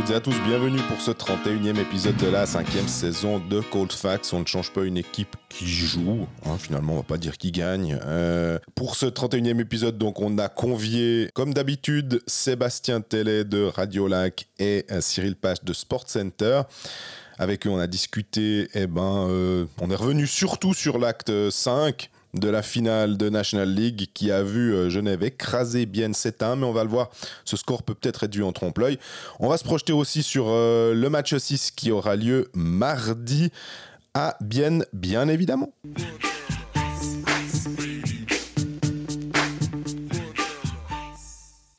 toutes et à tous, bienvenue pour ce 31e épisode de la cinquième saison de Cold Facts. On ne change pas une équipe qui joue, hein, finalement on va pas dire qui gagne. Euh, pour ce 31e épisode, donc on a convié, comme d'habitude, Sébastien Tellet de Radio Lac et euh, Cyril Pache de Sport Center. Avec eux, on a discuté, eh ben, euh, on est revenu surtout sur l'acte 5 de la finale de National League qui a vu euh, Genève écraser bien 7-1, mais on va le voir, ce score peut peut-être être dû en trompe-l'œil. On va se projeter aussi sur euh, le match 6 qui aura lieu mardi à Bienne, bien évidemment.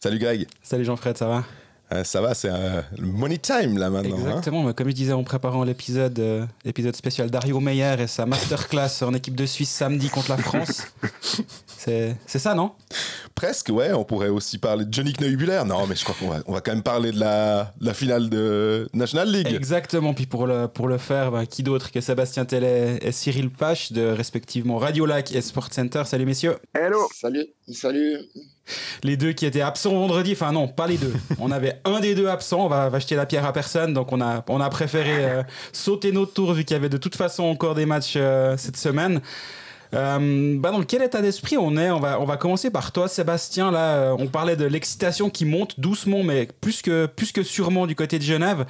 Salut Greg. Salut Jean-Fred, ça va? Euh, ça va, c'est le money time là maintenant. Hein. Exactement, comme je disais en préparant l'épisode euh, épisode spécial, Dario Meyer et sa masterclass en équipe de Suisse samedi contre la France. c'est ça, non? Presque, ouais. On pourrait aussi parler de Johnny Neubüller. Non, mais je crois qu'on va, on va quand même parler de la, la, finale de National League. Exactement. Puis pour le, pour le faire, ben, qui d'autre que Sébastien Tellet et Cyril Pache de respectivement Radio Lac et Sport Center. Salut messieurs. Hello. Salut. Salut les deux qui étaient absents vendredi. Enfin non, pas les deux. On avait un des deux absent. On va, va jeter la pierre à personne. Donc on a, on a préféré euh, sauter notre tour vu qu'il y avait de toute façon encore des matchs euh, cette semaine. Euh, bah dans quel état d'esprit on est on va, on va commencer par toi, Sébastien. Là, on parlait de l'excitation qui monte doucement, mais plus que, plus que sûrement du côté de Genève.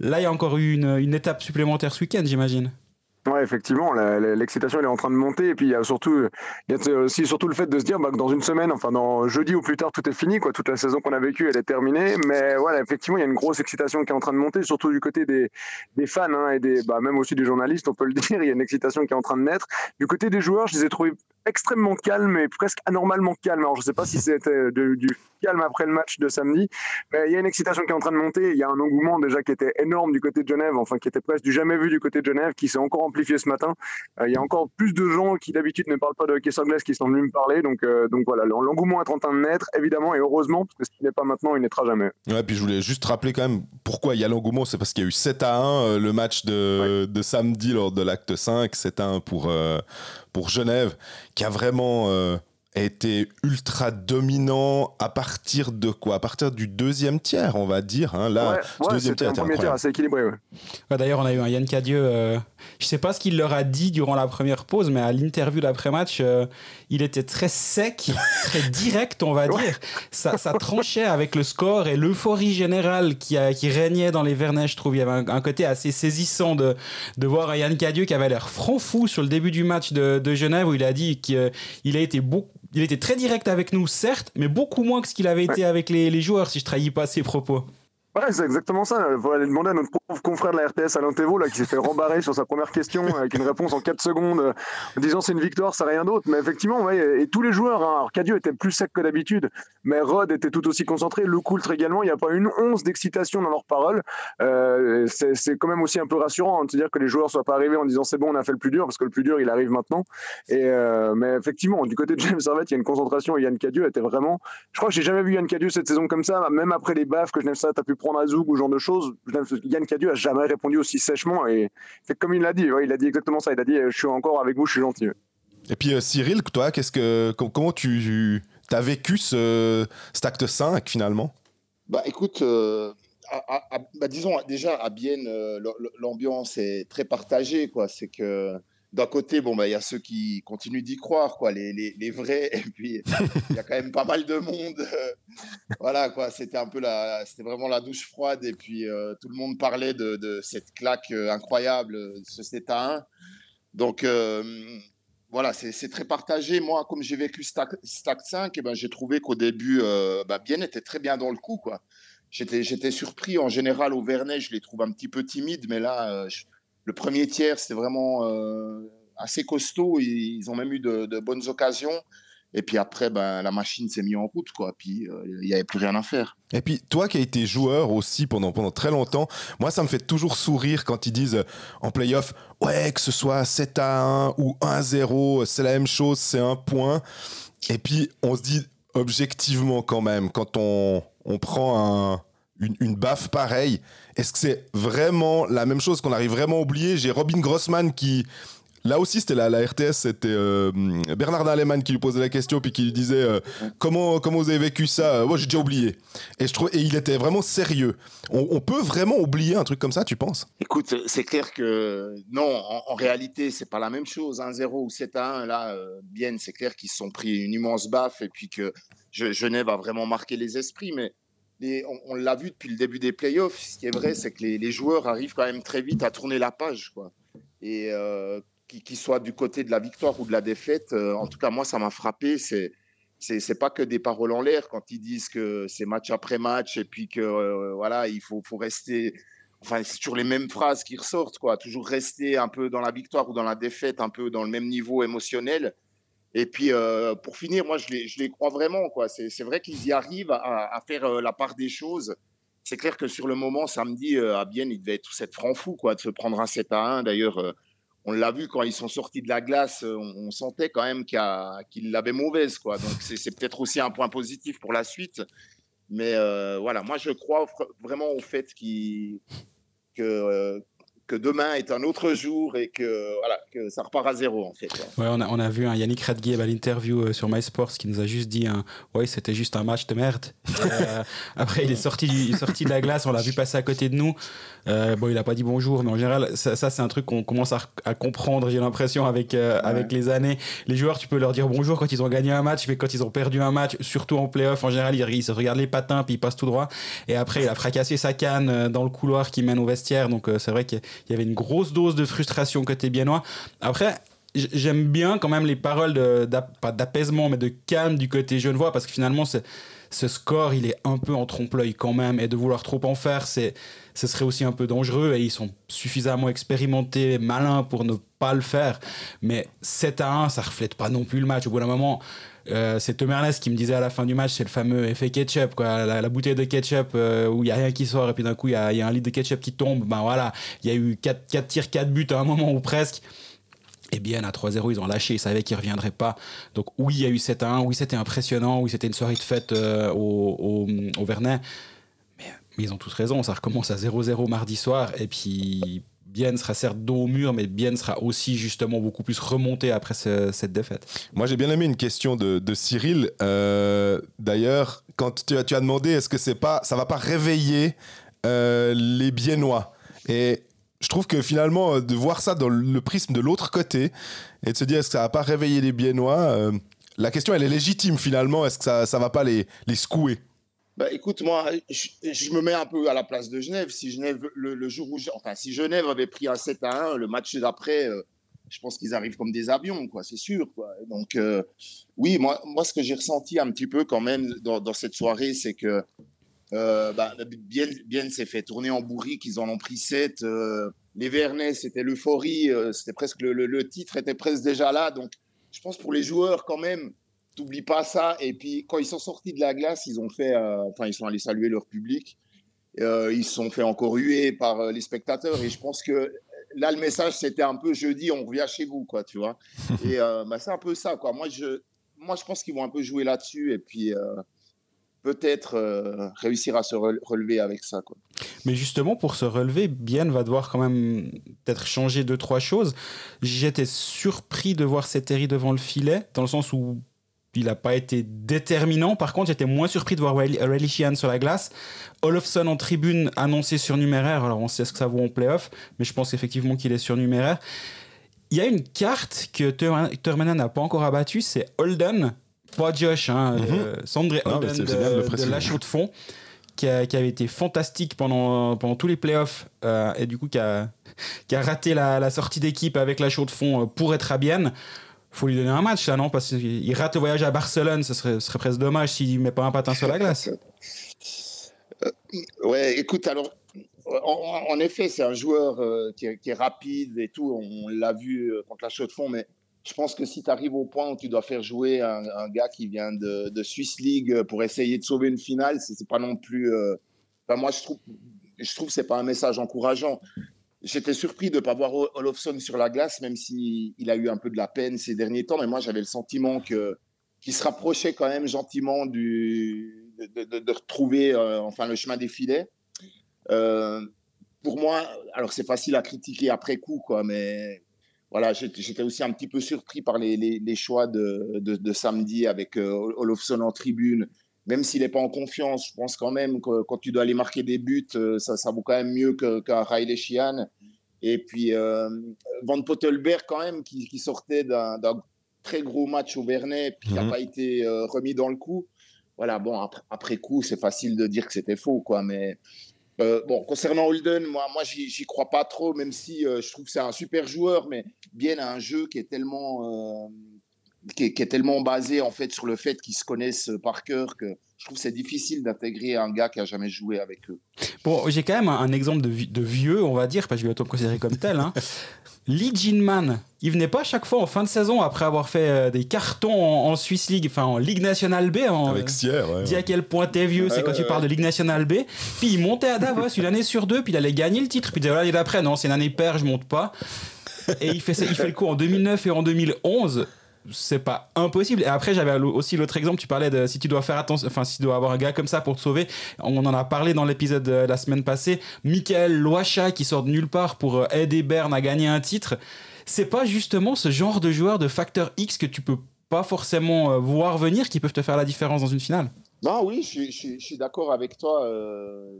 Là, il y a encore eu une, une étape supplémentaire ce week-end, j'imagine. Ouais, effectivement, l'excitation elle est en train de monter et puis il y a surtout, il surtout le fait de se dire bah, que dans une semaine, enfin dans jeudi ou plus tard, tout est fini, quoi. Toute la saison qu'on a vécue, elle est terminée. Mais voilà, effectivement, il y a une grosse excitation qui est en train de monter, surtout du côté des, fans hein, et des, bah, même aussi des journalistes, on peut le dire. Il y a une excitation qui est en train de naître. Du côté des joueurs, je les ai trouvés extrêmement calmes et presque anormalement calmes. Alors je sais pas si c'était du calme après le match de samedi, mais il y a une excitation qui est en train de monter. Il y a un engouement déjà qui était énorme du côté de Genève, enfin qui était presque du jamais vu du côté de Genève, qui s'est encore amplifié ce matin. Euh, il y a encore plus de gens qui d'habitude ne parlent pas de hockey anglaise qui sont venus me parler. Donc, euh, donc voilà, l'engouement est en train de naître, évidemment, et heureusement, parce que ce qui n'est pas maintenant, il naîtra jamais. Ouais, puis je voulais juste rappeler quand même pourquoi il y a l'engouement. C'est parce qu'il y a eu 7 à 1 euh, le match de, de samedi lors de l'acte 5, 7 à 1 pour, pour Genève, qui a vraiment été ultra dominant à partir de quoi? À partir du deuxième tiers, on va dire. Hein. Là, ouais, deuxième tiers, un premier tiers assez équilibré. D'ailleurs, on a eu un Yann Cadieux. Euh, je sais pas ce qu'il leur a dit durant la première pause, mais à l'interview d'après-match, euh, il était très sec, très direct, on va dire. Ça, ça, tranchait avec le score et l'euphorie générale qui, a, qui régnait dans les Vernets. Je trouve il y avait un, côté assez saisissant de, de voir un Yann Cadieux qui avait l'air franc fou sur le début du match de, de Genève où il a dit qu'il a été beaucoup il était très direct avec nous, certes, mais beaucoup moins que ce qu'il avait été avec les, les, joueurs, si je trahis pas ses propos. Ouais, c'est exactement ça. Il faut aller demander à notre pauvre confrère de la RTS, Alain Thévaux, là, qui s'est fait rembarrer sur sa première question avec une réponse en 4 secondes, euh, en disant c'est une victoire, c'est rien d'autre. Mais effectivement, ouais, et tous les joueurs, hein, alors Cadio était plus sec que d'habitude, mais Rod était tout aussi concentré, le Coultre également. Il n'y a pas une once d'excitation dans leurs paroles. Euh, c'est quand même aussi un peu rassurant hein, de se dire que les joueurs soient pas arrivés en disant c'est bon, on a fait le plus dur, parce que le plus dur, il arrive maintenant. Et euh, mais effectivement, du côté de James Servette, il y a une concentration et Yann Cadieux était vraiment. Je crois que j'ai jamais vu Yann Cadieux cette saison comme ça, même après les baffes que James Servette a pu prendre à Zoug ou genre de choses. Yann Cadieux a jamais répondu aussi sèchement et c'est comme il l'a dit. il a dit exactement ça. Il a dit je suis encore avec vous, je suis gentil. Et puis euh, Cyril, toi, qu'est-ce que comment tu as vécu ce cet acte 5 finalement? Bah écoute. Euh, bah, disons déjà à Bienne, euh, l'ambiance est très partagée. quoi. C'est que d'un côté, bon, bah, il y a ceux qui continuent d'y croire, quoi, les, les, les, vrais, et puis il y a quand même pas mal de monde. voilà, quoi, c'était un peu la, c'était vraiment la douche froide, et puis euh, tout le monde parlait de, de cette claque euh, incroyable, ce 7 à 1. Donc, euh, voilà, c'est très partagé. Moi, comme j'ai vécu Stack, Stack 5, et ben, j'ai trouvé qu'au début, bah, Bien était très bien dans le coup, quoi. J'étais surpris. En général, au Vernet, je les trouve un petit peu timides, mais là, le premier tiers, c'était vraiment euh, assez costaud. Ils ont même eu de, bonnes occasions. Et puis après, ben, la machine s'est mise en route, quoi. Puis euh, il n'y avait plus rien à faire. Et puis toi qui as été joueur aussi pendant, pendant très longtemps, moi ça me fait toujours sourire quand ils disent euh, en playoff, ouais, que ce soit 7 à 1 ou 1 à 0, c'est la même chose, c'est un point. Et puis on se dit objectivement quand même, quand on, on prend un, une, baffe pareille, est-ce que c'est vraiment la même chose qu'on arrive vraiment à oublier? J'ai Robin Grossman qui Là aussi, c'était la, RTS, c'était euh, Bernard Alemann qui lui posait la question, puis qui lui disait euh, comment, comment vous avez vécu ça? Moi, j'ai déjà oublié. Et, je trouve, et il était vraiment sérieux. On, peut vraiment oublier un truc comme ça, tu penses? Écoute, c'est clair que non, en, réalité, c'est pas la même chose. 1-0 ou 7-1, là, bien, c'est clair qu'ils se sont pris une immense baffe et puis que Genève a vraiment marqué les esprits. Mais on, l'a vu depuis le début des playoffs. Ce qui est vrai, c'est que les, joueurs arrivent quand même très vite à tourner la page. Quoi. Et euh, qu'ils soient du côté de la victoire ou de la défaite, euh, en tout cas, moi, ça m'a frappé. C'est c'est pas que des paroles en l'air quand ils disent que c'est match après match et puis que euh, voilà il faut, faut rester enfin c'est toujours les mêmes phrases qui ressortent quoi toujours rester un peu dans la victoire ou dans la défaite un peu dans le même niveau émotionnel et puis, euh, pour finir, moi, je les, crois vraiment. C'est, vrai qu'ils y arrivent à, faire euh, la part des choses. C'est clair que sur le moment, samedi, euh, à Bienne, il devait être, être franc fou quoi, de se prendre un 7 à 1. D'ailleurs, on l'a vu quand ils sont sortis de la glace, on, sentait quand même qu'il l'avait mauvaise. Donc, c'est, peut-être aussi un point positif pour la suite. Mais voilà, moi, je crois vraiment au fait qu'il, que que demain est un autre jour et que, voilà, que ça repart à zéro en fait. Ouais, on, a, on a vu un Yannick Radgueb à l'interview euh, sur MySports qui nous a juste dit un, ouais c'était juste un match de merde. Euh, après il est sorti du, sorti de la glace, on l'a vu passer à côté de nous. Euh, bon il a pas dit bonjour, mais en général ça, ça c'est un truc qu'on commence à, à comprendre j'ai l'impression avec avec les années. Les joueurs tu peux leur dire bonjour quand ils ont gagné un match, mais quand ils ont perdu un match, surtout en playoff en général ils, ils se regardent les patins puis ils passent tout droit. Et après il a fracassé sa canne dans le couloir qui mène au vestiaire, donc c'est vrai qu'il il y avait une grosse dose de frustration côté biennois. Après, j'aime bien quand même les paroles, pas d'apaisement, mais de calme du côté genevois, parce que finalement, ce score, il est un peu en trompe-l'œil quand même, et de vouloir trop en faire, c'est, ce serait aussi un peu dangereux, et ils sont suffisamment expérimentés, malins pour ne pas le faire. Mais 7 à 1, ça reflète pas non plus le match. Au bout d'un moment, euh, c'est Tom Ernest qui me disait à la fin du match, c'est le fameux effet ketchup, quoi. La, bouteille de ketchup euh, où il y a rien qui sort et puis d'un coup il y, a, un litre de ketchup qui tombe. Ben voilà, il y a eu 4, 4 tirs, 4 buts à un moment ou presque. Et bien à 3-0, ils ont lâché, ils savaient qu'ils ne reviendraient pas. Donc oui, il y a eu 7 1, oui, c'était impressionnant, oui, c'était une soirée de fête euh, au, au, Vernet. Mais, mais, ils ont tous raison, ça recommence à 0-0 mardi soir. Et puis Bien sera certes dos au mur, mais Bien sera aussi justement beaucoup plus remonté après cette défaite. Moi, j'ai bien aimé une question de, Cyril. Euh, d'ailleurs, quand tu as, demandé, est-ce que c'est pas, ça va pas réveiller euh, les Biennois? Et je trouve que finalement, euh, de voir ça dans le prisme de l'autre côté et de se dire, est-ce que ça va pas réveiller les Biennois La question, elle est légitime finalement. Est-ce que ça, ça va pas les, les secouer? Bah, écoute, moi, je, me mets un peu à la place de Genève. Si Genève, le, jour où, enfin, si Genève avait pris un 7 à 1, le match d'après, euh, je pense qu'ils arrivent comme des avions, quoi, c'est sûr, quoi. Donc, euh, oui, moi, moi, ce que j'ai ressenti un petit peu quand même dans, cette soirée, c'est que euh, bah, bien, bien s'est fait tourner en bourrique, ils en ont pris 7. les Vernets, c'était l'euphorie, c'était presque le, le, titre était presque déjà là. Donc, je pense pour les joueurs quand même N'oublie pas ça. Et puis, quand ils sont sortis de la glace, ils ont fait, euh, enfin, ils sont allés saluer leur public. Euh, ils se sont fait encore huer par euh, les spectateurs. Et je pense que là, le message, c'était un peu jeudi, on revient chez vous, quoi, tu vois. Et bah, c'est un peu ça, quoi. Moi, je, moi, je pense qu'ils vont un peu jouer là-dessus. Et puis, peut-être réussir à se relever avec ça. Quoi. Mais justement, pour se relever, Bien va devoir quand même peut-être changer deux, trois choses. J'étais surpris de voir Seteri devant le filet, dans le sens où il n'a pas été déterminant. Par contre, j'étais moins surpris de voir Riley Sheehan sur la glace. Olofsson en tribune annoncé surnuméraire. Alors, on sait ce que ça vaut en playoff, mais je pense effectivement qu'il est surnuméraire. Il y a une carte que Termana n'a pas encore abattue, c'est Holden, pas Josh, hein, mm Holden de, la chaux de fond. Qui, avait été fantastique pendant, pendant tous les playoffs euh, et du coup qui a, qui a raté la, la sortie d'équipe avec la chaux de fond euh, pour être à Bienne faut lui donner un match, là, non? Parce qu'il rate le voyage à Barcelone, ce serait, serait presque dommage s'il met pas un patin sur la glace. Euh, ouais, écoute, alors, en, effet, c'est un joueur euh, qui, est, rapide et tout. On l'a vu euh, contre la chaux de fond, mais je pense que si tu arrives au point où tu dois faire jouer un, gars qui vient de, de, Swiss League pour essayer de sauver une finale, c'est pas non plus. moi, je trouve, je trouve que c'est pas un message encourageant. J'étais surpris de ne pas voir Olofsson sur la glace, même s'il il a eu un peu de la peine ces derniers temps. Mais moi, j'avais le sentiment que qu'il se rapprochait quand même gentiment de, retrouver euh, enfin le chemin des filets. Euh, pour moi, alors c'est facile à critiquer après coup, quoi, mais voilà, j'étais aussi un petit peu surpris par les, choix de, de, samedi avec euh, Olofsson en tribune. Même s'il n'est pas en confiance, je pense quand même que quand tu dois aller marquer des buts, euh, ça, ça vaut quand même mieux qu'un Riley Sheehan. Et puis euh, Van Pottelberg quand même, qui, qui sortait d'un très gros match au Vernet, puis qui n'a mhm. pas été remis dans le coup. Voilà, bon, après, après coup, c'est facile de dire que c'était faux, quoi, mais euh, bon, concernant Holden, moi, moi j'y crois pas trop, même si euh, je trouve que c'est un super joueur, mais bien un jeu qui est tellement, euh, qui, est, tellement basé en fait sur le fait qu'ils se connaissent par cœur que je trouve c'est difficile d'intégrer un gars qui a jamais joué avec eux. Bon, j'ai quand même un, exemple de, de, vieux, on va dire, parce que je vais être considéré comme tel. Hein. Lee Jinman, il venait pas à chaque fois en fin de saison après avoir fait euh, des cartons en, Swiss League, enfin en Ligue nationale B. En, Avec Sierre, ouais, Dis à quel point t'es vieux, c'est quand tu parles de Ligue nationale B. Puis il montait à Davos une année sur deux, puis il allait gagner le titre. Puis il disait l'année d'après, non, c'est une année paire, je monte pas. Et il fait, il fait le coup en 2009 et en 2011 c'est pas impossible. Et après, j'avais aussi l'autre exemple. Tu parlais de si tu dois faire attention, enfin, si tu dois avoir un gars comme ça pour te sauver. On en a parlé dans l'épisode de la semaine passée. Michael Loacha qui sort de nulle part pour euh, aider Bern à gagner un titre. C'est pas justement ce genre de joueur de facteur X que tu peux pas forcément euh, voir venir qui peuvent te faire la différence dans une finale? Non, oui, je, suis d'accord avec toi. Euh,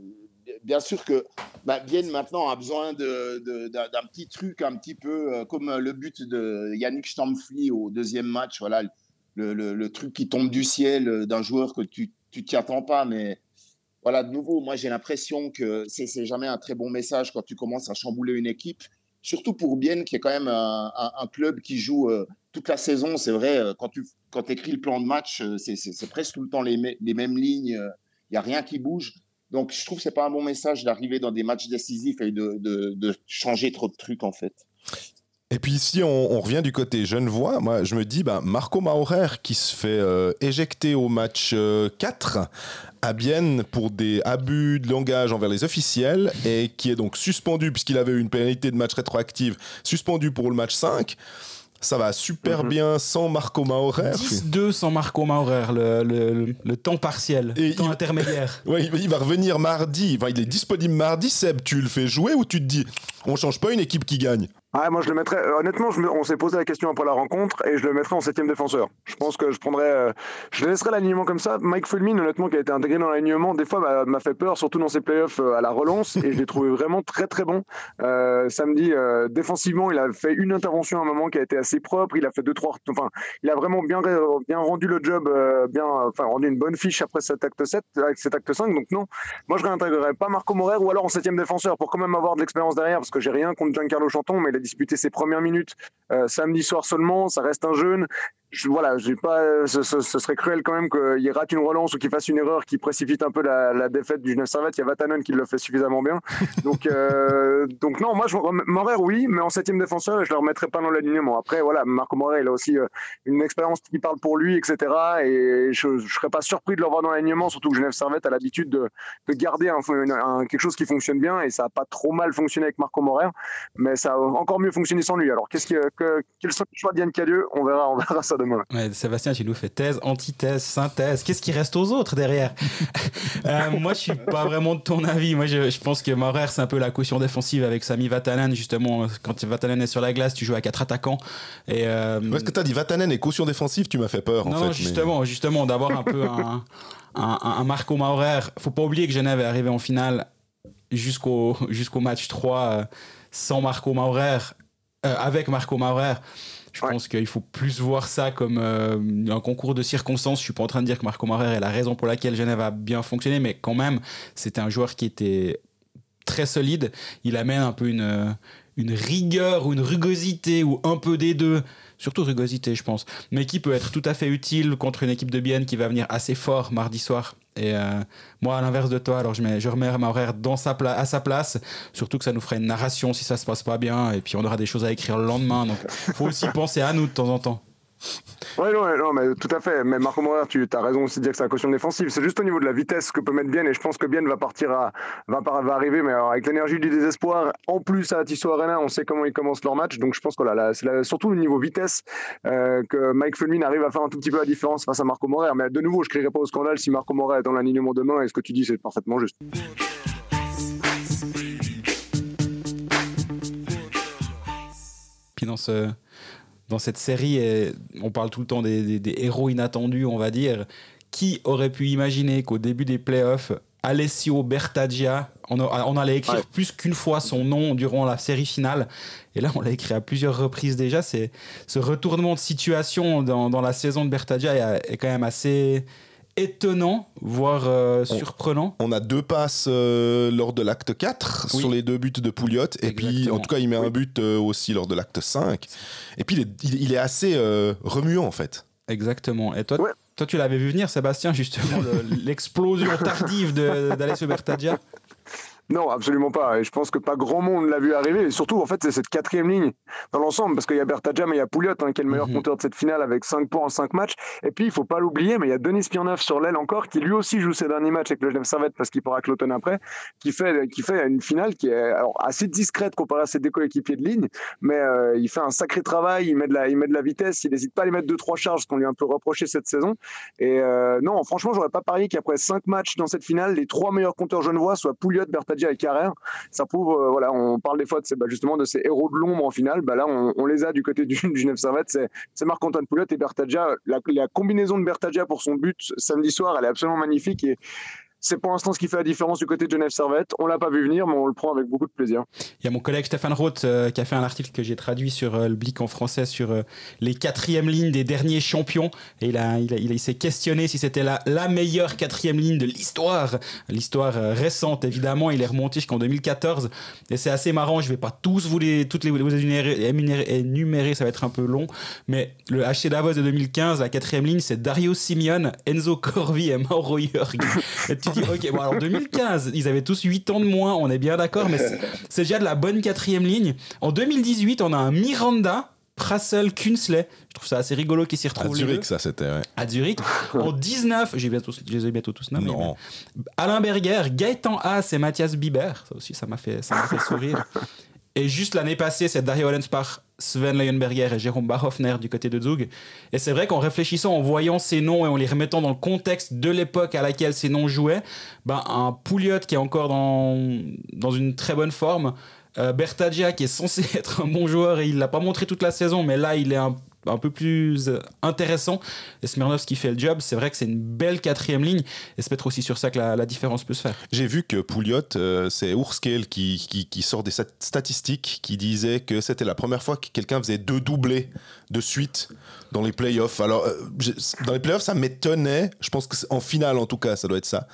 bien sûr que bah, maintenant a besoin d'un petit truc un petit peu euh, comme le but de Yannick Stampfli au deuxième match. Voilà, le, truc qui tombe du ciel euh, d'un joueur que tu ne t'y attends pas. Mais voilà, de nouveau, moi j'ai l'impression que c'est jamais un très bon message quand tu commences à chambouler une équipe. Surtout pour Bienne, qui est quand même un, club qui joue euh, toute la saison. C'est vrai, quand tu quand écris le plan de match, c'est presque tout le temps les, les mêmes lignes. Il n'y a rien qui bouge. Donc, je trouve que c'est pas un bon message d'arriver dans des matchs décisifs et de, de, changer trop de trucs, en fait. Et puis si on, revient du côté Genevois, moi je me dis, bah, Marco Maurer qui se fait euh, éjecter au match 4 euh, à Bienne pour des abus de langage envers les officiels et qui est donc suspendu puisqu'il avait eu une pénalité de match rétroactive, suspendu pour le match 5 ça va super mhm. bien sans Marco Maurer. 10-2 sans Marco Maurer, le, le, le, temps partiel, le temps intermédiaire. Ouais, il, va revenir mardi. Enfin, il est disponible mardi. Seb, tu le fais jouer ou tu te dis, on change pas une équipe qui gagne? Ah, moi, je le mettrais. Euh, honnêtement, je on s'est posé la question après la rencontre et je le mettrais en septième défenseur. Je pense que je prendrais. Euh, je laisserais l'alignement comme ça. Mike Fulmin, honnêtement, qui a été intégré dans l'alignement, des fois m'a fait peur, surtout dans ses playoffs euh, à la relance et je l'ai trouvé vraiment très très bon. samedi, défensivement, il a fait une intervention à un moment qui a été assez propre. Il a fait deux trois. Enfin, il a vraiment bien bien rendu le job, bien, enfin rendu une bonne fiche après cet acte 7, avec cet acte 5. Donc non, moi je réintégrerais pas Marco Morer ou alors en septième défenseur pour quand même avoir de l'expérience derrière parce que j'ai rien contre Giancarlo Chanton, mais disputé ses premières minutes euh, samedi soir seulement. Ça reste un jeune je, voilà, j'ai pas, ce, serait cruel quand même qu'il rate une relance ou qu'il fasse une erreur qui précipite un peu la, défaite du 9 Servette. Il y a Vatanen qui le fait suffisamment bien. Donc, euh, donc non, moi, je, Morer, oui, mais en septième défenseur, je le remettrai pas dans l'alignement. Après, voilà, Marco Morer, il a aussi euh, une expérience qui parle pour lui, etc. Et je, ne serais pas surpris de le voir dans l'alignement, surtout que Genève Servette a l'habitude de, de, garder un, quelque chose qui fonctionne bien et ça a pas trop mal fonctionné avec Marco Morer, mais ça a encore mieux fonctionné sans lui. Alors, qu'est-ce que, quel sont les choix d'Yann Cadieux? On verra, on verra ça Sébastien, tu nous fais thèse, antithèse, synthèse. Qu'est-ce qui reste aux autres derrière euh, Moi, je suis pas vraiment de ton avis. Moi, je, pense que Maurer, c'est un peu la caution défensive avec Sami Vatanen. Justement, quand Vatanen est sur la glace, tu joues à quatre attaquants. Et, euh... Est-ce que tu as dit Vatanen et caution défensive Tu m'as fait peur. En non, justement, justement, d'avoir un peu un, un, Marco Maurer. Faut pas oublier que Genève est arrivé en finale jusqu'au jusqu'au match 3 euh, sans Marco Maurer, euh, avec Marco Maurer. Je pense qu'il faut plus voir ça comme euh, un concours de circonstances. Je suis pas en train de dire que Marco Maurer est la raison pour laquelle Genève a bien fonctionné, mais quand même, c'était un joueur qui était très solide. Il amène un peu une, euh, une rigueur ou une rugosité ou un peu des deux surtout rugosité, je pense, mais qui peut être tout à fait utile contre une équipe de Bienne qui va venir assez fort mardi soir. Et euh, moi, à l'inverse de toi, alors je, mets, je remets ma horaire dans sa à sa place, surtout que ça nous ferait une narration si ça se passe pas bien, et puis on aura des choses à écrire le lendemain, donc faut aussi penser à nous de temps en temps. Oui, non, non, mais tout à fait. Mais Marco Morer, tu as raison aussi de dire que c'est la caution défensive. C'est juste au niveau de la vitesse que peut mettre Bien, et je pense que Bien va partir va, arriver, mais avec l'énergie du désespoir, en plus à Tissot Arena, on sait comment ils commencent leur match, donc je pense que là, c'est surtout le niveau vitesse euh, que Mike Fulmin arrive à faire un tout petit peu la différence face à Marco Morer. Mais de nouveau, je ne crierai pas au scandale si Marco Morer est dans l'alignement demain, et ce que tu dis, c'est parfaitement juste. Puis dans, ce, dans cette série, et on parle tout le temps des, des, héros inattendus, on va dire. Qui aurait pu imaginer qu'au début des playoffs, Alessio Bertaggia, on, on allait écrire plus qu'une fois son nom durant la série finale? Et là, on l'a écrit à plusieurs reprises déjà. C'est ce retournement de situation dans, dans la saison de Bertaggia est, est quand même assez étonnant, voire euh, surprenant. On a deux passes euh, lors de l'acte 4 sur les deux buts de Pouliot. Et puis, en tout cas, il met un but euh, aussi lors de l'acte 5. Et puis, il est, assez remuant, en fait. Exactement. Et toi, toi tu l'avais vu venir, Sébastien, justement, l'explosion tardive d'Alessio Bertaggia? Non, absolument pas. Et je pense que pas grand monde l'a vu arriver. Et surtout, en fait, c'est cette quatrième ligne dans l'ensemble, parce qu'il y a Bertadja, mais il y a Pouliot, hein, qui est le meilleur mhm. compteur de cette finale avec 5 points en 5 matchs. Et puis, il faut pas l'oublier, mais il y a Denis Pirneuf sur l'aile encore, qui lui aussi joue ses derniers matchs avec le Genève Servette, parce qu'il pourra que l'automne après, qui fait, qui fait une finale qui est alors, assez discrète comparée à ses deux coéquipiers de ligne, mais euh, il fait un sacré travail, il met de la, il met de la vitesse, il n'hésite pas à lui mettre 2-3 charges, ce qu'on lui a un peu reproché cette saison. Et euh, non, franchement, j'aurais pas parié qu'après 5 matchs dans cette finale, les trois meilleurs compteurs genevois soient Pouliot, Et Carrère ça prouve, euh, voilà, on parle des fois de bah, justement de ces héros de l'ombre en finale. Bah, là, on, les a du côté du Genève Servette. C'est Marc-Antoine Pouliot et Bertadja. La, la, combinaison de Bertadja pour son but samedi soir, elle est absolument magnifique. Et c'est pour l'instant ce qui fait la différence du côté de Genève Servette. On l'a pas vu venir, mais on le prend avec beaucoup de plaisir. Il y a mon collègue Stéphane Roth euh, qui a fait un article que j'ai traduit sur euh, le Blick en français sur euh, les quatrièmes lignes des derniers champions. Et il, a, il, il, s'est questionné si c'était la, la meilleure quatrième ligne de l'histoire. L'histoire récente, évidemment. Il est remonté jusqu'en 2014. Et c'est assez marrant. Je vais pas tous vous les, toutes les vous énumérer, ça va être un peu long. Mais le HC Davos de 2015, la quatrième ligne, c'est Dario Simeone, Enzo Corvi et Mauro Jörg. ok, bon, alors 2015, ils avaient tous 8 ans de moins, on est bien d'accord, mais c'est déjà de la bonne quatrième ligne. En 2018, on a un Miranda. Prassel, Kunsley, je trouve ça assez rigolo qu'ils s'y retrouvent. À Zurich, ça c'était. Ouais. À Zurich. en 19, j'ai bientôt, je les ai bientôt tous nommés. Non. Alain Berger, Gaëtan Haas et Mathias Biber, ça aussi ça m'a fait, ça fait sourire. Et juste l'année passée, c'est Dario Olenspach Sven Leyenberger et Jérôme Barhoffner du côté de Zug. Et c'est vrai qu'en réfléchissant, en voyant ces noms et en les remettant dans le contexte de l'époque à laquelle ces noms jouaient, ben, un Pouliot qui est encore dans, dans une très bonne forme, euh, qui est censé être un bon joueur et il l'a pas montré toute la saison, mais là il est un un peu plus euh, intéressant. Et Smirnov qui fait le job, c'est vrai que c'est une belle quatrième ligne. Et c'est peut-être aussi sur ça que la, différence peut se faire. J'ai vu que Pouliot, euh, c'est Ourscale qui, qui, sort des statistiques qui disaient que c'était la première fois que quelqu'un faisait deux doublés de suite dans les playoffs. Alors, euh, dans les playoffs, ça m'étonnait. Je pense qu'en finale, en tout cas, ça doit être ça.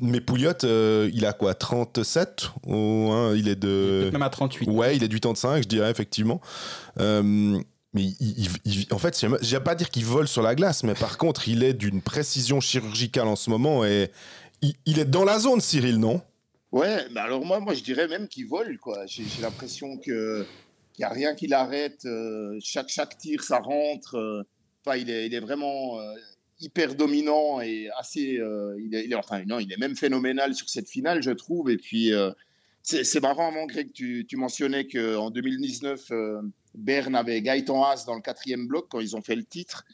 mais Pouliot, il a quoi 37 ou, hein, Il est de. Même à 38. Ouais, il est de 5, je dirais, effectivement. Mais il, en fait, je vais pas dire qu'il vole sur la glace, mais par contre, il est d'une précision chirurgicale en ce moment et il, est dans la zone, Cyril, non? Ouais, mais alors moi, moi, je dirais même qu'il vole, quoi. J'ai l'impression que qu'il n'y a rien qui l'arrête. Euh, chaque, chaque tir, ça rentre. Euh, enfin, il est, il est vraiment euh, hyper dominant et assez. il, est, enfin, non, il est même phénoménal sur cette finale, je trouve. Et puis, c'est marrant, mon Greg, tu, tu mentionnais qu'en 2019 Berne avait Gaëtan Haas dans le quatrième bloc quand ils ont fait le titre.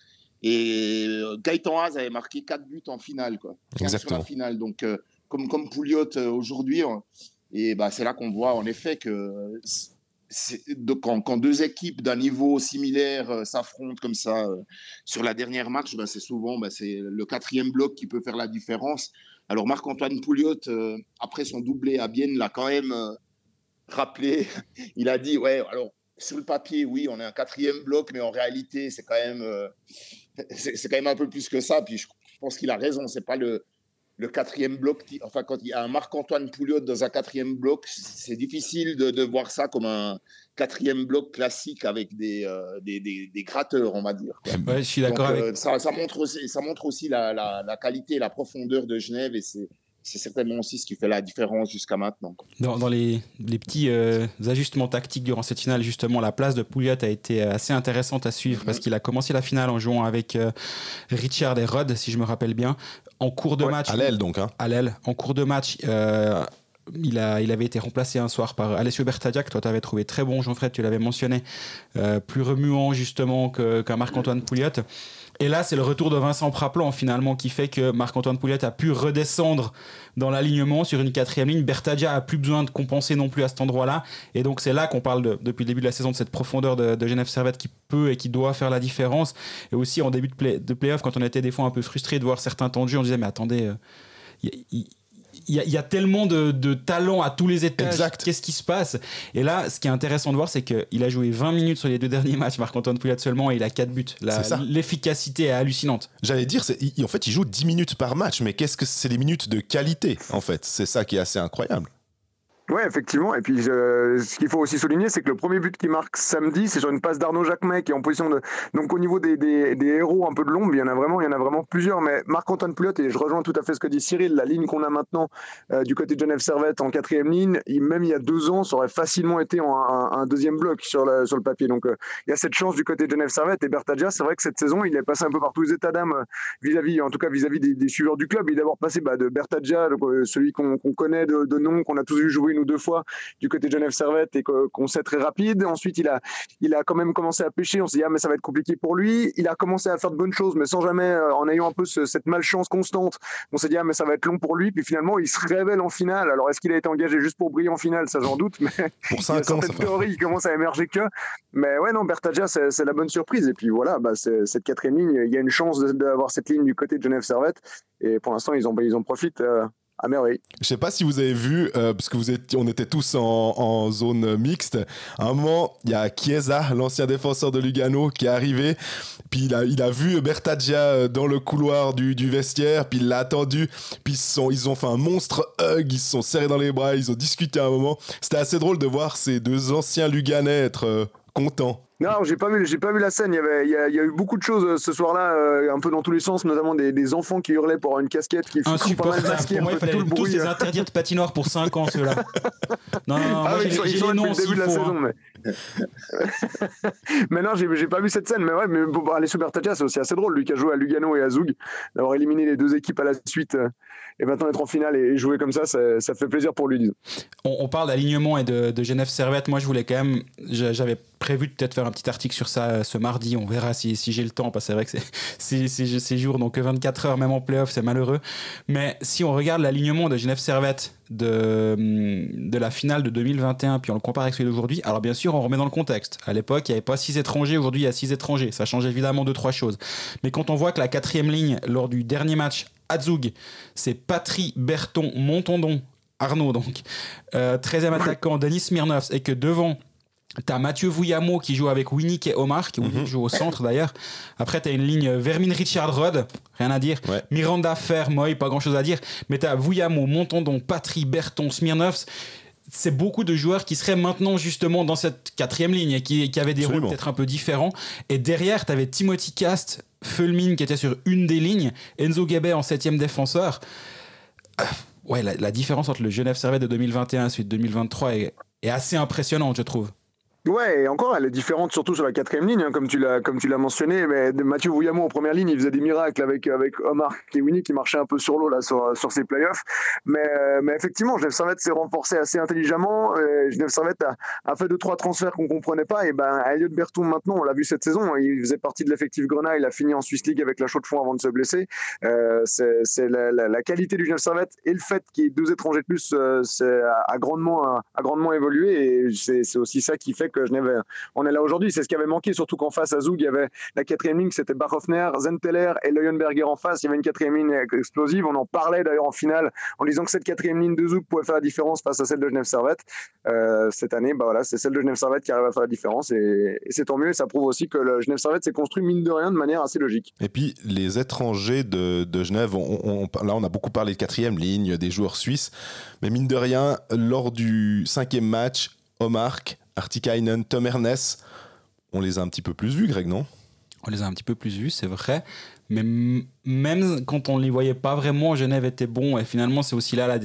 Et euh, Gaëtan Haas avait marqué 4 buts en finale, quoi. Exactement. Sur la finale. Donc, euh, comme, comme Pouliot euh, aujourd'hui, et bah, c'est là qu'on voit en effet que quand, quand, deux équipes d'un niveau similaire s'affrontent comme ça sur la dernière marche, bah, c'est souvent bah, c'est le quatrième bloc qui peut faire la différence. Alors Marc-Antoine Pouliot, après son doublé à Bienne, l'a quand même rappelé. Il a dit, ouais, alors sur le papier, oui, on est un quatrième bloc, mais en réalité, c'est quand même, euh, c'est quand même un peu plus que ça. Puis je, pense qu'il a raison. C'est pas le, le quatrième bloc. enfin, quand il y a un Marc-Antoine Pouliot dans un quatrième bloc, c'est difficile de, de, voir ça comme un quatrième bloc classique avec des, euh, des, des, gratteurs, on va dire. je suis d'accord avec. Euh, ça, ça, montre aussi, ça montre aussi la, la, la, qualité et la profondeur de Genève et c'est c'est certainement aussi ce qui fait la différence jusqu'à maintenant. Dans, les, petits euh, ajustements tactiques durant cette finale, justement, la place de Pouliot a été assez intéressante à suivre parce mhm. qu'il a commencé la finale en jouant avec euh, Richard et Rod, si je me rappelle bien. En cours de match. À l'aile, donc. Hein. À l'aile. En cours de match, euh, il, avait été remplacé un soir par Alessio Bertadia, que toi tu avais trouvé très bon, Jean-Fred, tu l'avais mentionné, euh, plus remuant justement qu'un Marc-Antoine Pouliot. Et là, c'est le retour de Vincent Praplan finalement qui fait que Marc-Antoine Pouliot a pu redescendre dans l'alignement sur une quatrième ligne. Bertadia a plus besoin de compenser non plus à cet endroit-là. Et donc c'est là qu'on parle depuis le début de la saison de cette profondeur de, Genève Servette qui peut et qui doit faire la différence. Et aussi en début de, play, de playoff, quand on était des fois un peu frustré de voir certains tendus, on disait mais attendez, euh, il y, a tellement de, de talent à tous les étages. Qu'est-ce qui se passe? Et là, ce qui est intéressant de voir, c'est qu'il a joué 20 minutes sur les deux derniers matchs, Marc-Antoine Pouliot seulement, et il a 4 buts. L'efficacité est hallucinante. J'allais dire, en fait, il joue 10 minutes par match, mais qu'est-ce que c'est des minutes de qualité, en fait? C'est ça qui est assez incroyable. Ouais, effectivement. Et puis, ce qu'il faut aussi souligner, c'est que le premier but qui marque samedi, c'est sur une passe d'Arnaud Jacquemet qui est en position de. Donc, au niveau des, des, héros un peu de l'ombre, il y en a vraiment, il y en a vraiment plusieurs. Mais Marc-Antoine Pouliot, et je rejoins tout à fait ce que dit Cyril, la ligne qu'on a maintenant euh, du côté de Genève Servette en quatrième ligne, même il y a deux ans, ça aurait facilement été en un, deuxième bloc sur, la, sur le papier. Donc, euh, il y a cette chance du côté de Genève Servette. Et Bertadia, c'est vrai que cette saison, il est passé un peu par tous états d'âme euh, vis-à-vis, en tout cas vis-à-vis des, des, suiveurs du club. Il est d'abord passé bah, de Bertadia, celui qu'on connaît de nom, qu'on a tous vu jouer une ou deux fois du côté de Genève Servette et qu'on sait très rapide. Ensuite, il a, il a quand même commencé à pêcher. On s'est dit, ah, mais ça va être compliqué pour lui. Il a commencé à faire de bonnes choses, mais sans jamais, euh, en ayant un peu cette malchance constante. On s'est dit, ah, mais ça va être long pour lui. Puis finalement, il se révèle en finale. Alors, est-ce qu'il a été engagé juste pour briller en finale? Ça, j'en doute. Mais pour 5 ans, cette théorie il commence à émerger que. Mais ouais, non, Bertagia, c'est la bonne surprise. Et puis voilà, bah, cette quatrième ligne, il y a une chance d'avoir cette ligne du côté de Genève Servette. Et pour l'instant, ils, ils en profitent. Euh, ah merveille. Je sais pas si vous avez vu, euh, parce que vous étiez, on était tous en, zone mixte. À un moment, il y a Chiesa, l'ancien défenseur de Lugano, qui est arrivé. Puis il a, il a vu Bertaggia euh, dans le couloir du, vestiaire, puis il l'a attendu. Puis ils, ils ont fait un monstre hug, ils se sont serrés dans les bras, ils ont discuté un moment. C'était assez drôle de voir ces deux anciens Luganais être euh, contents. Non, j'ai pas vu, j'ai pas vu la scène. Il y avait, il y a, eu beaucoup de choses euh, ce soir-là, euh, un peu dans tous les sens, notamment des, enfants qui hurlaient pour une casquette qui fut pas mal. Pour moi, il fallait le tous les interdire de patinoire pour 5 ans, ceux-là. Non, non, non ah, j'ai, ils sont, début de la saison, hein. mais. mais non, j'ai, pas vu cette scène. Mais ouais, mais bon, aller Super c'est aussi assez drôle, lui qui a joué à Lugano et à Zug, d'avoir éliminé les deux équipes à la suite. Euh, et maintenant être en finale et jouer comme ça, ça, fait plaisir pour lui. On, parle d'alignement et de, Genève Servette. Moi, je voulais quand même, j'avais prévu de peut-être faire un petit article sur ça euh, ce mardi. On verra si, j'ai le temps, parce que c'est vrai que c'est ces jours, donc 24 heures, même en playoff, c'est malheureux. Mais si on regarde l'alignement de Genève Servette de, hum, la finale de 2021, puis on le compare avec celui d'aujourd'hui, alors bien sûr, on remet dans le contexte. À l'époque, il n'y avait pas six étrangers, aujourd'hui, il y a six étrangers. Ça change évidemment deux, trois choses. Mais quand on voit que la quatrième ligne, lors du dernier match Azug, c'est Patry, Berton, Montondon, Arnaud donc, 13e euh, attaquant Denis Smirnov, et que devant, T'as Mathieu Vouillamo qui joue avec Winnick et Omar, qui mhm. joue au centre d'ailleurs. Après, t'as une ligne Vermin Richard Rod, rien à dire. Miranda Fer, Moy, pas grand chose à dire. Mais t'as Vouillamo, Montondon, Patry, Berton, Smirnov. C'est beaucoup de joueurs qui seraient maintenant justement dans cette quatrième ligne et qui, qui avaient des rôles peut-être un peu différents. Et derrière, t'avais Timothy Cast, Fulmin qui était sur une des lignes, Enzo Gabet en septième défenseur. Euh, ouais, la, différence entre le Genève Servette de 2021 et celui de 2023 est, est assez impressionnante, je trouve. Ouais, et encore, elle est différente, surtout sur la quatrième ligne, hein, comme tu l'as, mentionné. Mais Mathieu Vouillamont en première ligne, il faisait des miracles avec avec Omar Winnie qui marchait un peu sur l'eau là sur sur ses playoffs. Mais mais effectivement, Genève Servette s'est renforcé assez intelligemment. Genève Servette a, fait deux trois transferts qu'on comprenait pas. Et ben Elliot Bertoum maintenant, on l'a vu cette saison, il faisait partie de l'effectif Grenat. Il a fini en Swiss League avec la chaux de fond avant de se blesser. Euh, c'est la, qualité du Genève Servette et le fait qu'il y ait deux étrangers de plus, euh, a, grandement a, grandement évolué. Et c'est aussi ça qui fait que Genève, on est là aujourd'hui. C'est ce qui avait manqué, surtout qu'en face à Zug, il y avait la quatrième ligne, c'était Bachhoffner, Zenteler et Leuenberger en face. Il y avait une quatrième ligne explosive. On en parlait d'ailleurs en finale en disant que cette quatrième ligne de Zug pouvait faire la différence face à celle de Genève Servette. Euh, cette année, bah voilà, c'est celle de Genève Servette qui arrive à faire la différence et, c'est tant mieux. Et ça prouve aussi que Genève Servette s'est construit mine de rien de manière assez logique. Et puis les étrangers de, Genève, là on a beaucoup parlé de quatrième ligne, des joueurs suisses, mais mine de rien, lors du cinquième match, Omar Artikainen, Tom Ernest, on les a un petit peu plus vus, Greg, non? On les a un petit peu plus vus, c'est vrai. Mais même quand on ne les voyait pas vraiment, Genève était bon. Et finalement, c'est aussi là.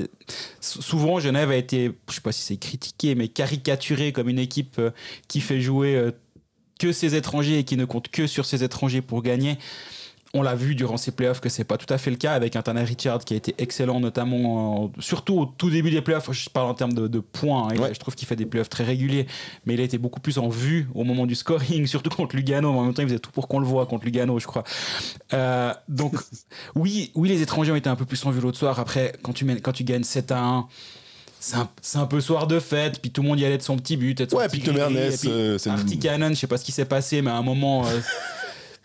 Souvent, Genève a été, je sais pas si c'est critiqué, mais caricaturé comme une équipe euh, qui fait jouer euh, que ses étrangers et qui ne compte que sur ses étrangers pour gagner. On l'a vu durant ces playoffs que c'est pas tout à fait le cas avec un Tanner Richard qui a été excellent, notamment surtout au tout début des playoffs. Je parle en termes de, points. Hein. Je trouve qu'il fait des playoffs très réguliers, mais il a été beaucoup plus en vue au moment du scoring, surtout contre Lugano. En même temps, il faisait tout pour qu'on le voit contre Lugano, je crois. Euh, donc, oui, oui, les étrangers ont été un peu plus en vue l'autre soir. Après, quand tu, quand tu gagnes 7 à 1, c'est un, peu soir de fête, puis tout le monde y allait de son petit but. ouais, puis Tom Ernest, euh, c'est Cannon, je sais pas ce qui s'est passé, mais à un moment, euh,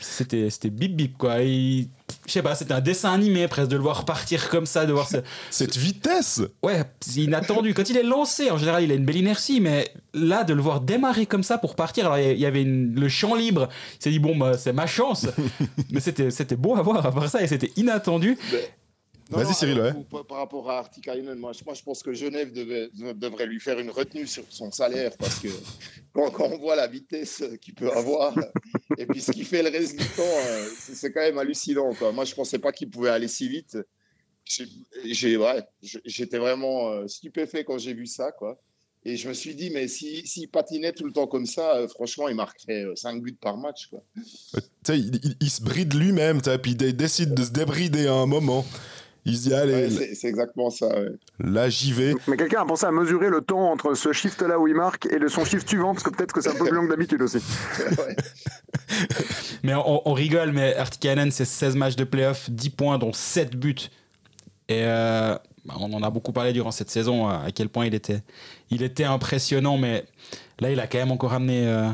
c'était c'était bip bip quoi. je sais pas, c'était un dessin animé presque de le voir partir comme ça, de voir cette vitesse. Ouais, c'est inattendu. Quand il est lancé, en général, il a une belle inertie, mais là, de le voir démarrer comme ça pour partir, alors il y avait le champ libre. Il s'est dit bon, bah, c'est ma chance. mais c'était c'était beau à voir à part ça et c'était inattendu. Vas-y Cyril, ouais. Par rapport à Artikainen, moi, moi je pense que Genève devrait lui faire une retenue sur son salaire parce que quand, on voit la vitesse qu'il peut avoir et puis ce qu'il fait le reste du temps, euh, c'est quand même hallucinant. Quoi. Moi je pensais pas qu'il pouvait aller si vite. J'étais ouais, vraiment euh, stupéfait quand j'ai vu ça. Quoi. Et je me suis dit, mais s'il si, patinait tout le temps comme ça, euh, franchement, il marquerait 5 buts par match. Quoi. Il, il, se bride lui-même, puis il décide de se débrider à un moment. Il se dit, allez. c'est exactement ça. Là, j'y vais. Mais quelqu'un a pensé à mesurer le temps entre ce shift-là où il marque et le, son shift suivant, parce que peut-être que c'est un peu plus long que d'habitude aussi. mais on, rigole, mais Artikainen, c'est 16 matchs de playoff, 10 points, dont 7 buts. Et euh, bah, on en a beaucoup parlé durant cette saison, à quel point il était, il était impressionnant, mais là, il a quand même encore amené. Euh,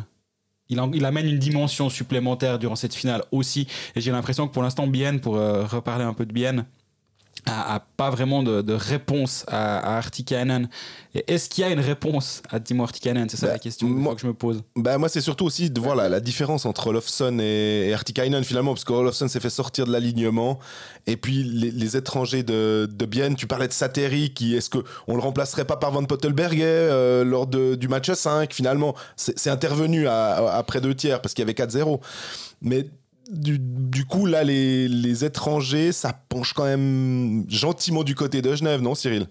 il, il, amène une dimension supplémentaire durant cette finale aussi. Et j'ai l'impression que pour l'instant, Bien, pour euh, reparler un peu de Bien, a, pas vraiment de, réponse à, à Artikainen. Est-ce qu'il y a une réponse à Timo Artikainen C'est ça la bah, question moi, que je me pose. Bah moi, c'est surtout aussi de voir la, différence entre Olofsson et, et Artikainen finalement, parce qu'Olofsson s'est fait sortir de l'alignement. Et puis les, étrangers de, de Bienne, tu parlais de Sateri, qui est-ce qu'on le remplacerait pas par Van Pottelberger euh, lors de, du match 5 Finalement, c'est intervenu après deux tiers parce qu'il y avait 4-0. Mais du, coup, là, les, étrangers, ça penche quand même gentiment du côté de Genève, non, Cyril?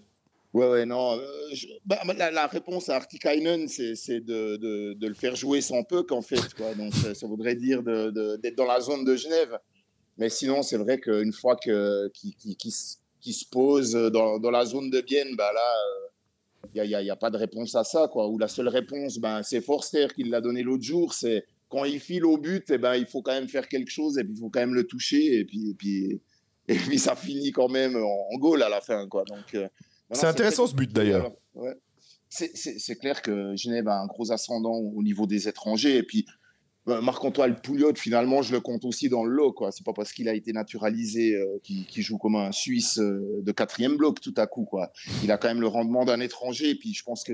Ouais, ouais, non. Euh, bah, la, réponse à Artikainen, c'est de, de, le faire jouer sans peu, qu'en fait. Quoi. Donc, ça, voudrait dire d'être dans la zone de Genève. Mais sinon, c'est vrai qu'une fois qu'il qui, qui, se pose dans, dans, la zone de Bienne, bah là, il n'y a, y a, pas de réponse à ça. Quoi. Ou la seule réponse, ben, c'est Forster qui l'a donné l'autre jour. C'est quand il file au but, eh ben, il faut quand même faire quelque chose et puis il faut quand même le toucher et puis, et puis, et puis ça finit quand même en, goal à la fin. Quoi. Donc, euh, c'est intéressant ce but d'ailleurs. Ouais. C'est clair que Genève a un gros ascendant au niveau des étrangers et puis euh, Marc-Antoine Pouliot, finalement, je le compte aussi dans le lot. Ce n'est pas parce qu'il a été naturalisé euh, qu'il joue comme un Suisse de quatrième bloc tout à coup. Quoi. Il a quand même le rendement d'un étranger. Et puis, je pense que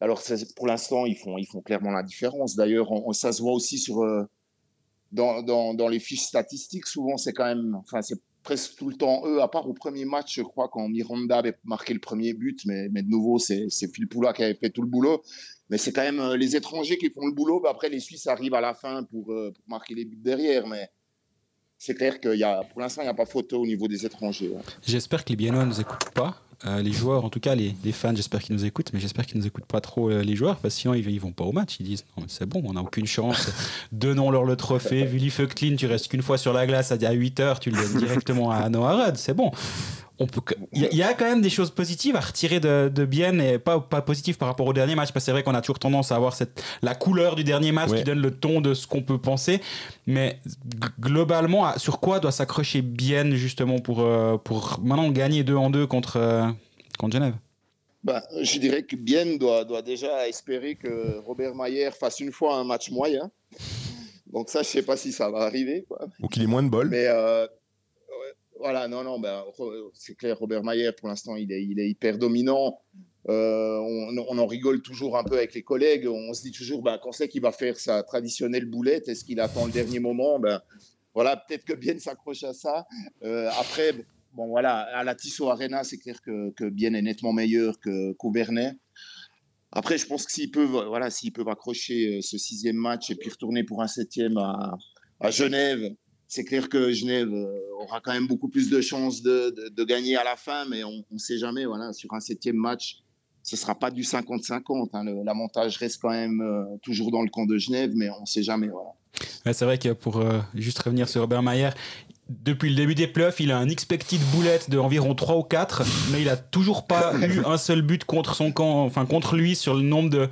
alors, pour l'instant, ils font, ils font clairement la différence. D'ailleurs, ça se voit aussi sur, euh, dans, dans, dans, les fiches statistiques. Souvent, c'est quand même, enfin, c'est presque tout le temps eux, à part au premier match, je crois, quand Miranda avait marqué le premier but. Mais, mais de nouveau, c'est Phil Poula qui avait fait tout le boulot. Mais c'est quand même euh, les étrangers qui font le boulot. après, les Suisses arrivent à la fin pour, euh, pour marquer les buts derrière. Mais c'est clair qu'il pour l'instant, il n'y a pas photo au niveau des étrangers. J'espère que les Biennois ne nous écoutent pas. Euh, les joueurs, en tout cas les, fans, j'espère qu'ils nous écoutent, mais j'espère qu'ils nous écoutent pas trop euh, les joueurs, parce que sinon ils, ils vont pas au match. Ils disent non, c'est bon, on n'a aucune chance. Donnons-leur le trophée. Willy Feucklin, tu restes qu'une fois sur la glace à 8 heures, tu le donnes directement à Noah Rudd, c'est bon on peut il y, a quand même des choses positives à retirer de, de Bienne et pas pas positives par rapport au dernier match parce que c'est vrai qu'on a toujours tendance à avoir cette la couleur du dernier match qui donne le ton de ce qu'on peut penser mais globalement sur quoi doit s'accrocher Bienne justement pour euh, pour maintenant gagner 2 en 2 contre euh, contre Genève? Bah, je dirais que Bienne doit, doit déjà espérer que Robert Mayer fasse une fois un match moyen. Donc ça, je sais pas si ça va arriver. Ou qu'il ait moins de bol. Mais euh, voilà, non, non, ben, c'est clair, Robert Mayer, pour l'instant, il est, il est hyper dominant. Euh, on, en rigole toujours un peu avec les collègues. On se dit toujours, ben, quand c'est qu'il va faire sa traditionnelle boulette? Est-ce qu'il attend le dernier moment? Ben, Voilà, peut-être que Bien s'accroche à ça. Euh, après, bon, voilà, à la Tissot Arena, c'est clair que, que Bien est nettement meilleur que qu'Auvernay. Après, je pense que s'ils peuvent, voilà, peuvent accrocher euh, ce sixième match et puis retourner pour un septième à, à Genève, c'est clair que Genève euh, aura quand même beaucoup plus de chances de, gagner à la fin, mais on ne sait jamais. Voilà, sur un septième match, ce ne sera pas du 50-50. Hein. L'avantage reste quand même euh, toujours dans le camp de Genève, mais on ne sait jamais. c'est vrai que pour euh, juste revenir sur Robert Mayer, depuis le début des playoffs, il a un expected boulette de environ 3 ou 4, mais il a toujours pas eu un seul but contre son camp, enfin contre lui sur le nombre de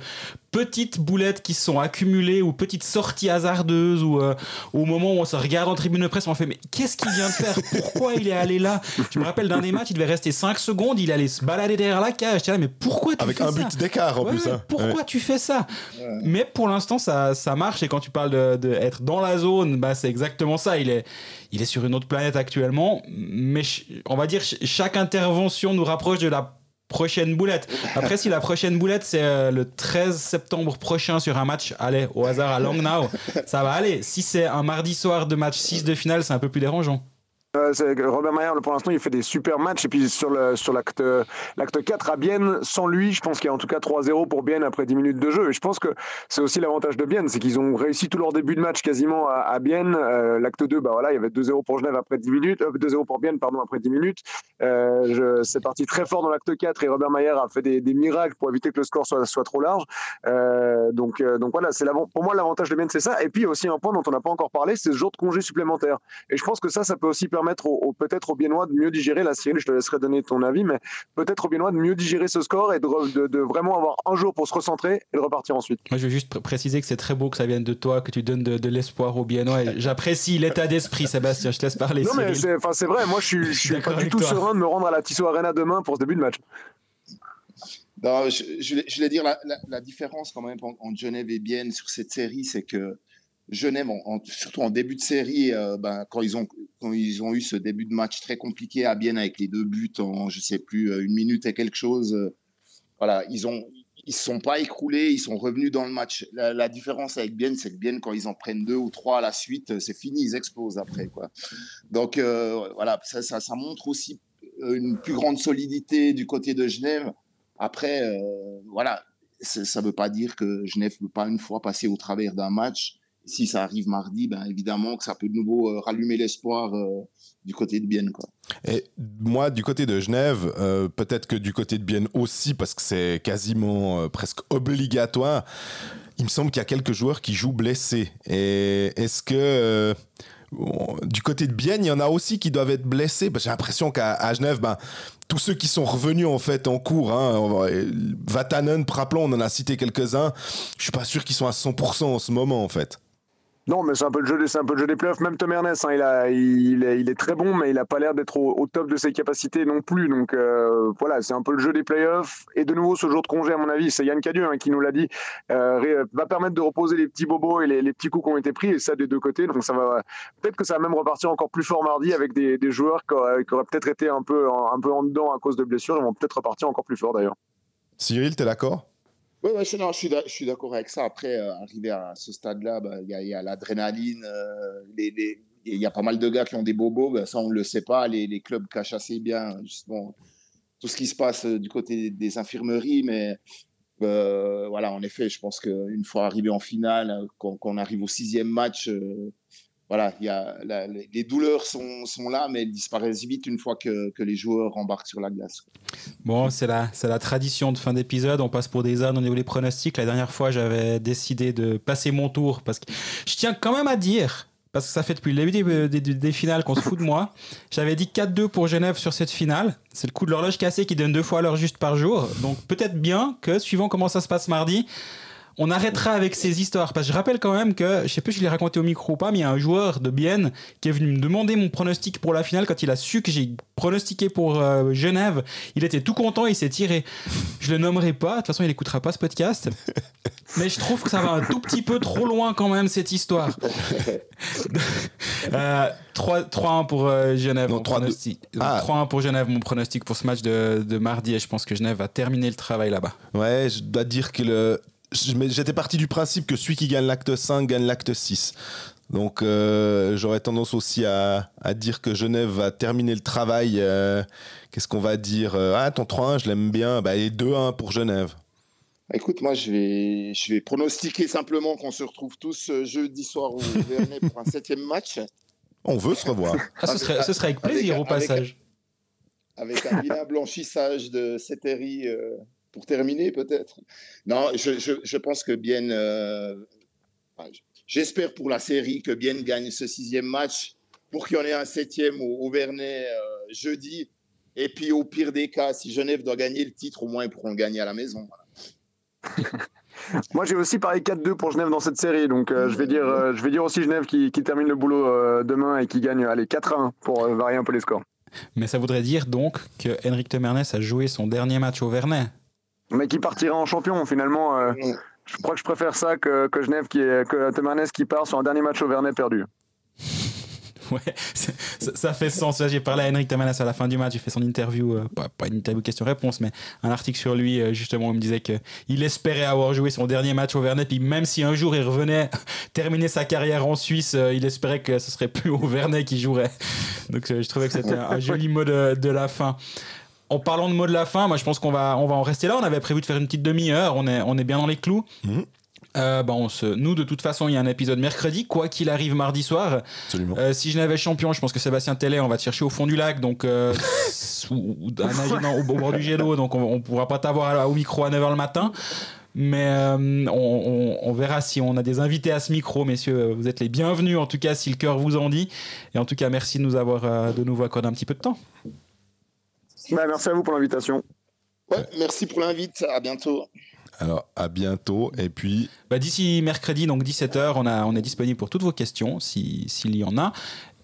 petites boulettes qui se sont accumulées ou petites sorties hasardeuses ou euh, au moment où on se regarde en tribune de presse, on fait mais qu'est-ce qu'il vient de faire? Pourquoi il est allé là? Je me rappelle d'un des matchs, il devait rester 5 secondes, il allait se balader derrière la cage. Là, mais pourquoi tu Avec fais un but d'écart en plus. Hein. Pourquoi tu fais ça? Mais pour l'instant, ça, ça marche et quand tu parles d'être de, être dans la zone, bah, c'est exactement ça. Il est, il est sur une autre planète actuellement, mais on va dire chaque intervention nous rapproche de la prochaine boulette. Après, si la prochaine boulette, c'est euh, le 13 septembre prochain sur un match, allez, au hasard à Langnau, ça va aller. Si c'est un mardi soir de match 6 de finale, c'est un peu plus dérangeant. Euh, Robert Mayer, pour l'instant, il fait des super matchs. Et puis sur l'acte sur l'acte 4 à Bienne, sans lui, je pense qu'il y a en tout cas 3-0 pour Bienne après 10 minutes de jeu. Et je pense que c'est aussi l'avantage de Bienne, c'est qu'ils ont réussi tout leur début de match quasiment à, à Bienne. Euh, l'acte 2, bah voilà, il y avait 2-0 pour Genève après 10 minutes, 2-0 euh, pour Bienne, pardon, après 10 minutes. c'est parti très fort dans l'acte 4 et Robert Mayer a fait des, des, miracles pour éviter que le score soit, soit trop large. donc, donc voilà, c'est pour moi l'avantage de Bienne, c'est ça. Et puis aussi un point dont on n'a pas encore parlé, c'est ce jour de congé supplémentaire. Et je pense que ça, ça peut aussi permettre permettre peut-être aux Biennois de mieux digérer la Cyril, je te laisserai donner ton avis, mais peut-être aux Biennois de mieux digérer ce score et de, de, vraiment avoir un jour pour se recentrer et de repartir ensuite. Moi, je veux juste préciser que c'est très beau que ça vienne de toi, que tu donnes de, l'espoir aux Biennois. J'apprécie l'état d'esprit, Sébastien. Je te laisse parler. Non, mais c'est vrai. Moi, je suis, je suis pas du tout serein de me rendre à la Tissot Arena demain pour ce début de match. Non, je, je, voulais dire la, la, différence quand même entre Genève et Bienne sur cette série, c'est que Genève, surtout en début de série, euh, ben, quand, ils ont, quand ils ont eu ce début de match très compliqué à Bienne avec les deux buts en, je sais plus, euh, une minute et quelque chose, euh, voilà, ils ont, ils se sont pas écroulés, ils sont revenus dans le match. La, différence avec Bienne, c'est que Bienne, quand ils en prennent deux ou trois à la suite, c'est fini, ils explosent après, quoi. Donc voilà, ça, ça, montre aussi une plus grande solidité du côté de Genève. Après, voilà, ça ne veut pas dire que Genève ne peut pas une fois passer au travers d'un match si ça arrive mardi, ben évidemment que ça peut de nouveau euh, rallumer l'espoir euh, du côté de Bienne. Quoi. Et moi, du côté de Genève, euh, peut-être que du côté de Bienne aussi, parce que c'est quasiment presque obligatoire, il me semble qu'il y a quelques joueurs qui jouent blessés. Et est-ce que du côté de Bienne, il y en a aussi qui doivent être blessés? J'ai l'impression qu'à Genève, ben, tous ceux qui sont revenus en fait en cours, hein, Vatanen, Praplon, on en a cité quelques-uns. Je suis pas sûr qu'ils sont à 100% en ce moment en fait. Non, mais c'est un peu le jeu, c'est un peu le jeu des playoffs. Même Tom Ernest, hein, il, a, il, est, il, est, très bon, mais il n'a pas l'air d'être au, top de ses capacités non plus. Donc euh, voilà, c'est un peu le jeu des playoffs. Et de nouveau, ce jour de congé, à mon avis, c'est Yann Cadieux hein, qui nous l'a dit, euh, va permettre de reposer les petits bobos et les, petits coups qui ont été pris, et ça des deux côtés. Donc ça va, peut-être que ça va même repartir encore plus fort mardi avec des, des joueurs qui auraient, peut-être été un peu, un peu en dedans à cause de blessures. Ils vont peut-être repartir encore plus fort d'ailleurs. Cyril, tu es d'accord? Oui, ouais, je, suis d'accord avec ça. Après, euh, arriver à ce stade-là, bah, il y, a, l'adrénaline. Euh, il y a pas mal de gars qui ont des bobos. Bah, ça, on ne le sait pas. Les, les, clubs cachent assez bien justement tout ce qui se passe euh, du côté des infirmeries. Mais voilà, en effet, je pense qu'une fois arrivé en finale, qu'on arrive au sixième match, voilà, y a les douleurs sont, sont, là, mais elles disparaissent vite une fois que, que les joueurs embarquent sur la glace. Bon, c'est la, la tradition de fin d'épisode. On passe pour des ânes au niveau des pronostics. La dernière fois, j'avais décidé de passer mon tour parce que je tiens quand même à dire, parce que ça fait depuis le début des, des, finales qu'on se fout de moi. J'avais dit 4-2 pour Genève sur cette finale. C'est le coup de l'horloge cassée qui donne deux fois l'heure juste par jour. Donc peut-être bien que, suivant comment ça se passe mardi, on arrêtera avec ces histoires. Parce que je rappelle quand même que, je sais plus si je l'ai raconté au micro ou pas, mais il y a un joueur de Bienne qui est venu me demander mon pronostic pour la finale quand il a su que j'ai pronostiqué pour euh, Genève. Il était tout content, il s'est tiré. Je le nommerai pas, de toute façon il écoutera pas ce podcast. Mais je trouve que ça va un tout petit peu trop loin quand même cette histoire. 3-1 euh, pour euh, Genève. Non, 3-1 ah. pour Genève, mon pronostic pour ce match de, de mardi. Et je pense que Genève va terminer le travail là-bas. Ouais, je dois dire que le, j'étais parti du principe que celui qui gagne l'acte 5 gagne l'acte 6. Donc euh, j'aurais tendance aussi à, dire que Genève va terminer le travail. Euh, qu'est-ce qu'on va dire euh, Ah, ton 3-1, je l'aime bien. Bah, et 2-1 pour Genève. Écoute, moi, je vais, je vais pronostiquer simplement qu'on se retrouve tous jeudi soir au Vernet pour un septième match. On veut se revoir. Ah, ce, serait, ce, serait, avec plaisir au passage. Avec, un vilain blanchissage de Ceteri pour terminer, peut-être. Non, je, je, je, pense que bien. Euh, j'espère pour la série que Bien gagne ce sixième match pour qu'il y en ait un septième au, au Vernet jeudi. Et puis au pire des cas, si Genève doit gagner le titre, au moins ils pourront le gagner à la maison. Moi, j'ai aussi parié 4-2 pour Genève dans cette série. Donc, euh, je, vais dire, euh, je vais dire aussi Genève qui, qui termine le boulot euh, demain et qui gagne allez, 4-1 pour varier un peu les scores. Mais ça voudrait dire donc que Henrik Temernes a joué son dernier match au Vernet. Mais qui partira en champion finalement. Je crois que je préfère ça que, que Genève qui est, que Temernes qui part sur un dernier match au Vernet perdu. Ouais, ça, fait sens. J'ai parlé à Henrik Tamanas à la fin du match, j'ai fait son interview, euh, pas, une interview question-réponse, mais un article sur lui, euh, justement, où il me disait qu'il espérait avoir joué son dernier match au Vernet, puis même si un jour il revenait terminer sa carrière en Suisse, euh, il espérait que ce serait plus au Vernet qu'il jouerait. Donc je trouvais que c'était un, joli mot de, la fin. En parlant de mot de la fin, moi je pense qu'on va, on va en rester là. On avait prévu de faire une petite demi-heure, on est, on est bien dans les clous. Mmh. Euh, bah, on se... Nous, de toute façon, il y a un épisode mercredi, quoi qu'il arrive mardi soir. Euh, si je n'avais champion, je pense que Sébastien Télé, on va te chercher au fond du lac, donc euh, au, bord du jet d'eau, donc on, ne pourra pas t'avoir au micro à 9h le matin. Mais euh, on, on, verra si on a des invités à ce micro, messieurs. Vous êtes les bienvenus, en tout cas, si le cœur vous en dit. Et en tout cas, merci de nous avoir de nouveau accordé un petit peu de temps. Bah, merci à vous pour l'invitation. Ouais, merci pour l'invite. À bientôt. Alors, à bientôt. Et puis. Bah, D'ici mercredi, donc 17h, on, a, on est disponible pour toutes vos questions, s'il y en a.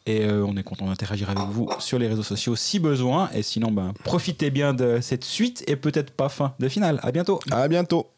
Et euh, on est content d'interagir avec vous sur les réseaux sociaux si besoin. Et sinon, ben, profitez bien de cette suite et peut-être pas fin de finale. À bientôt. À bientôt.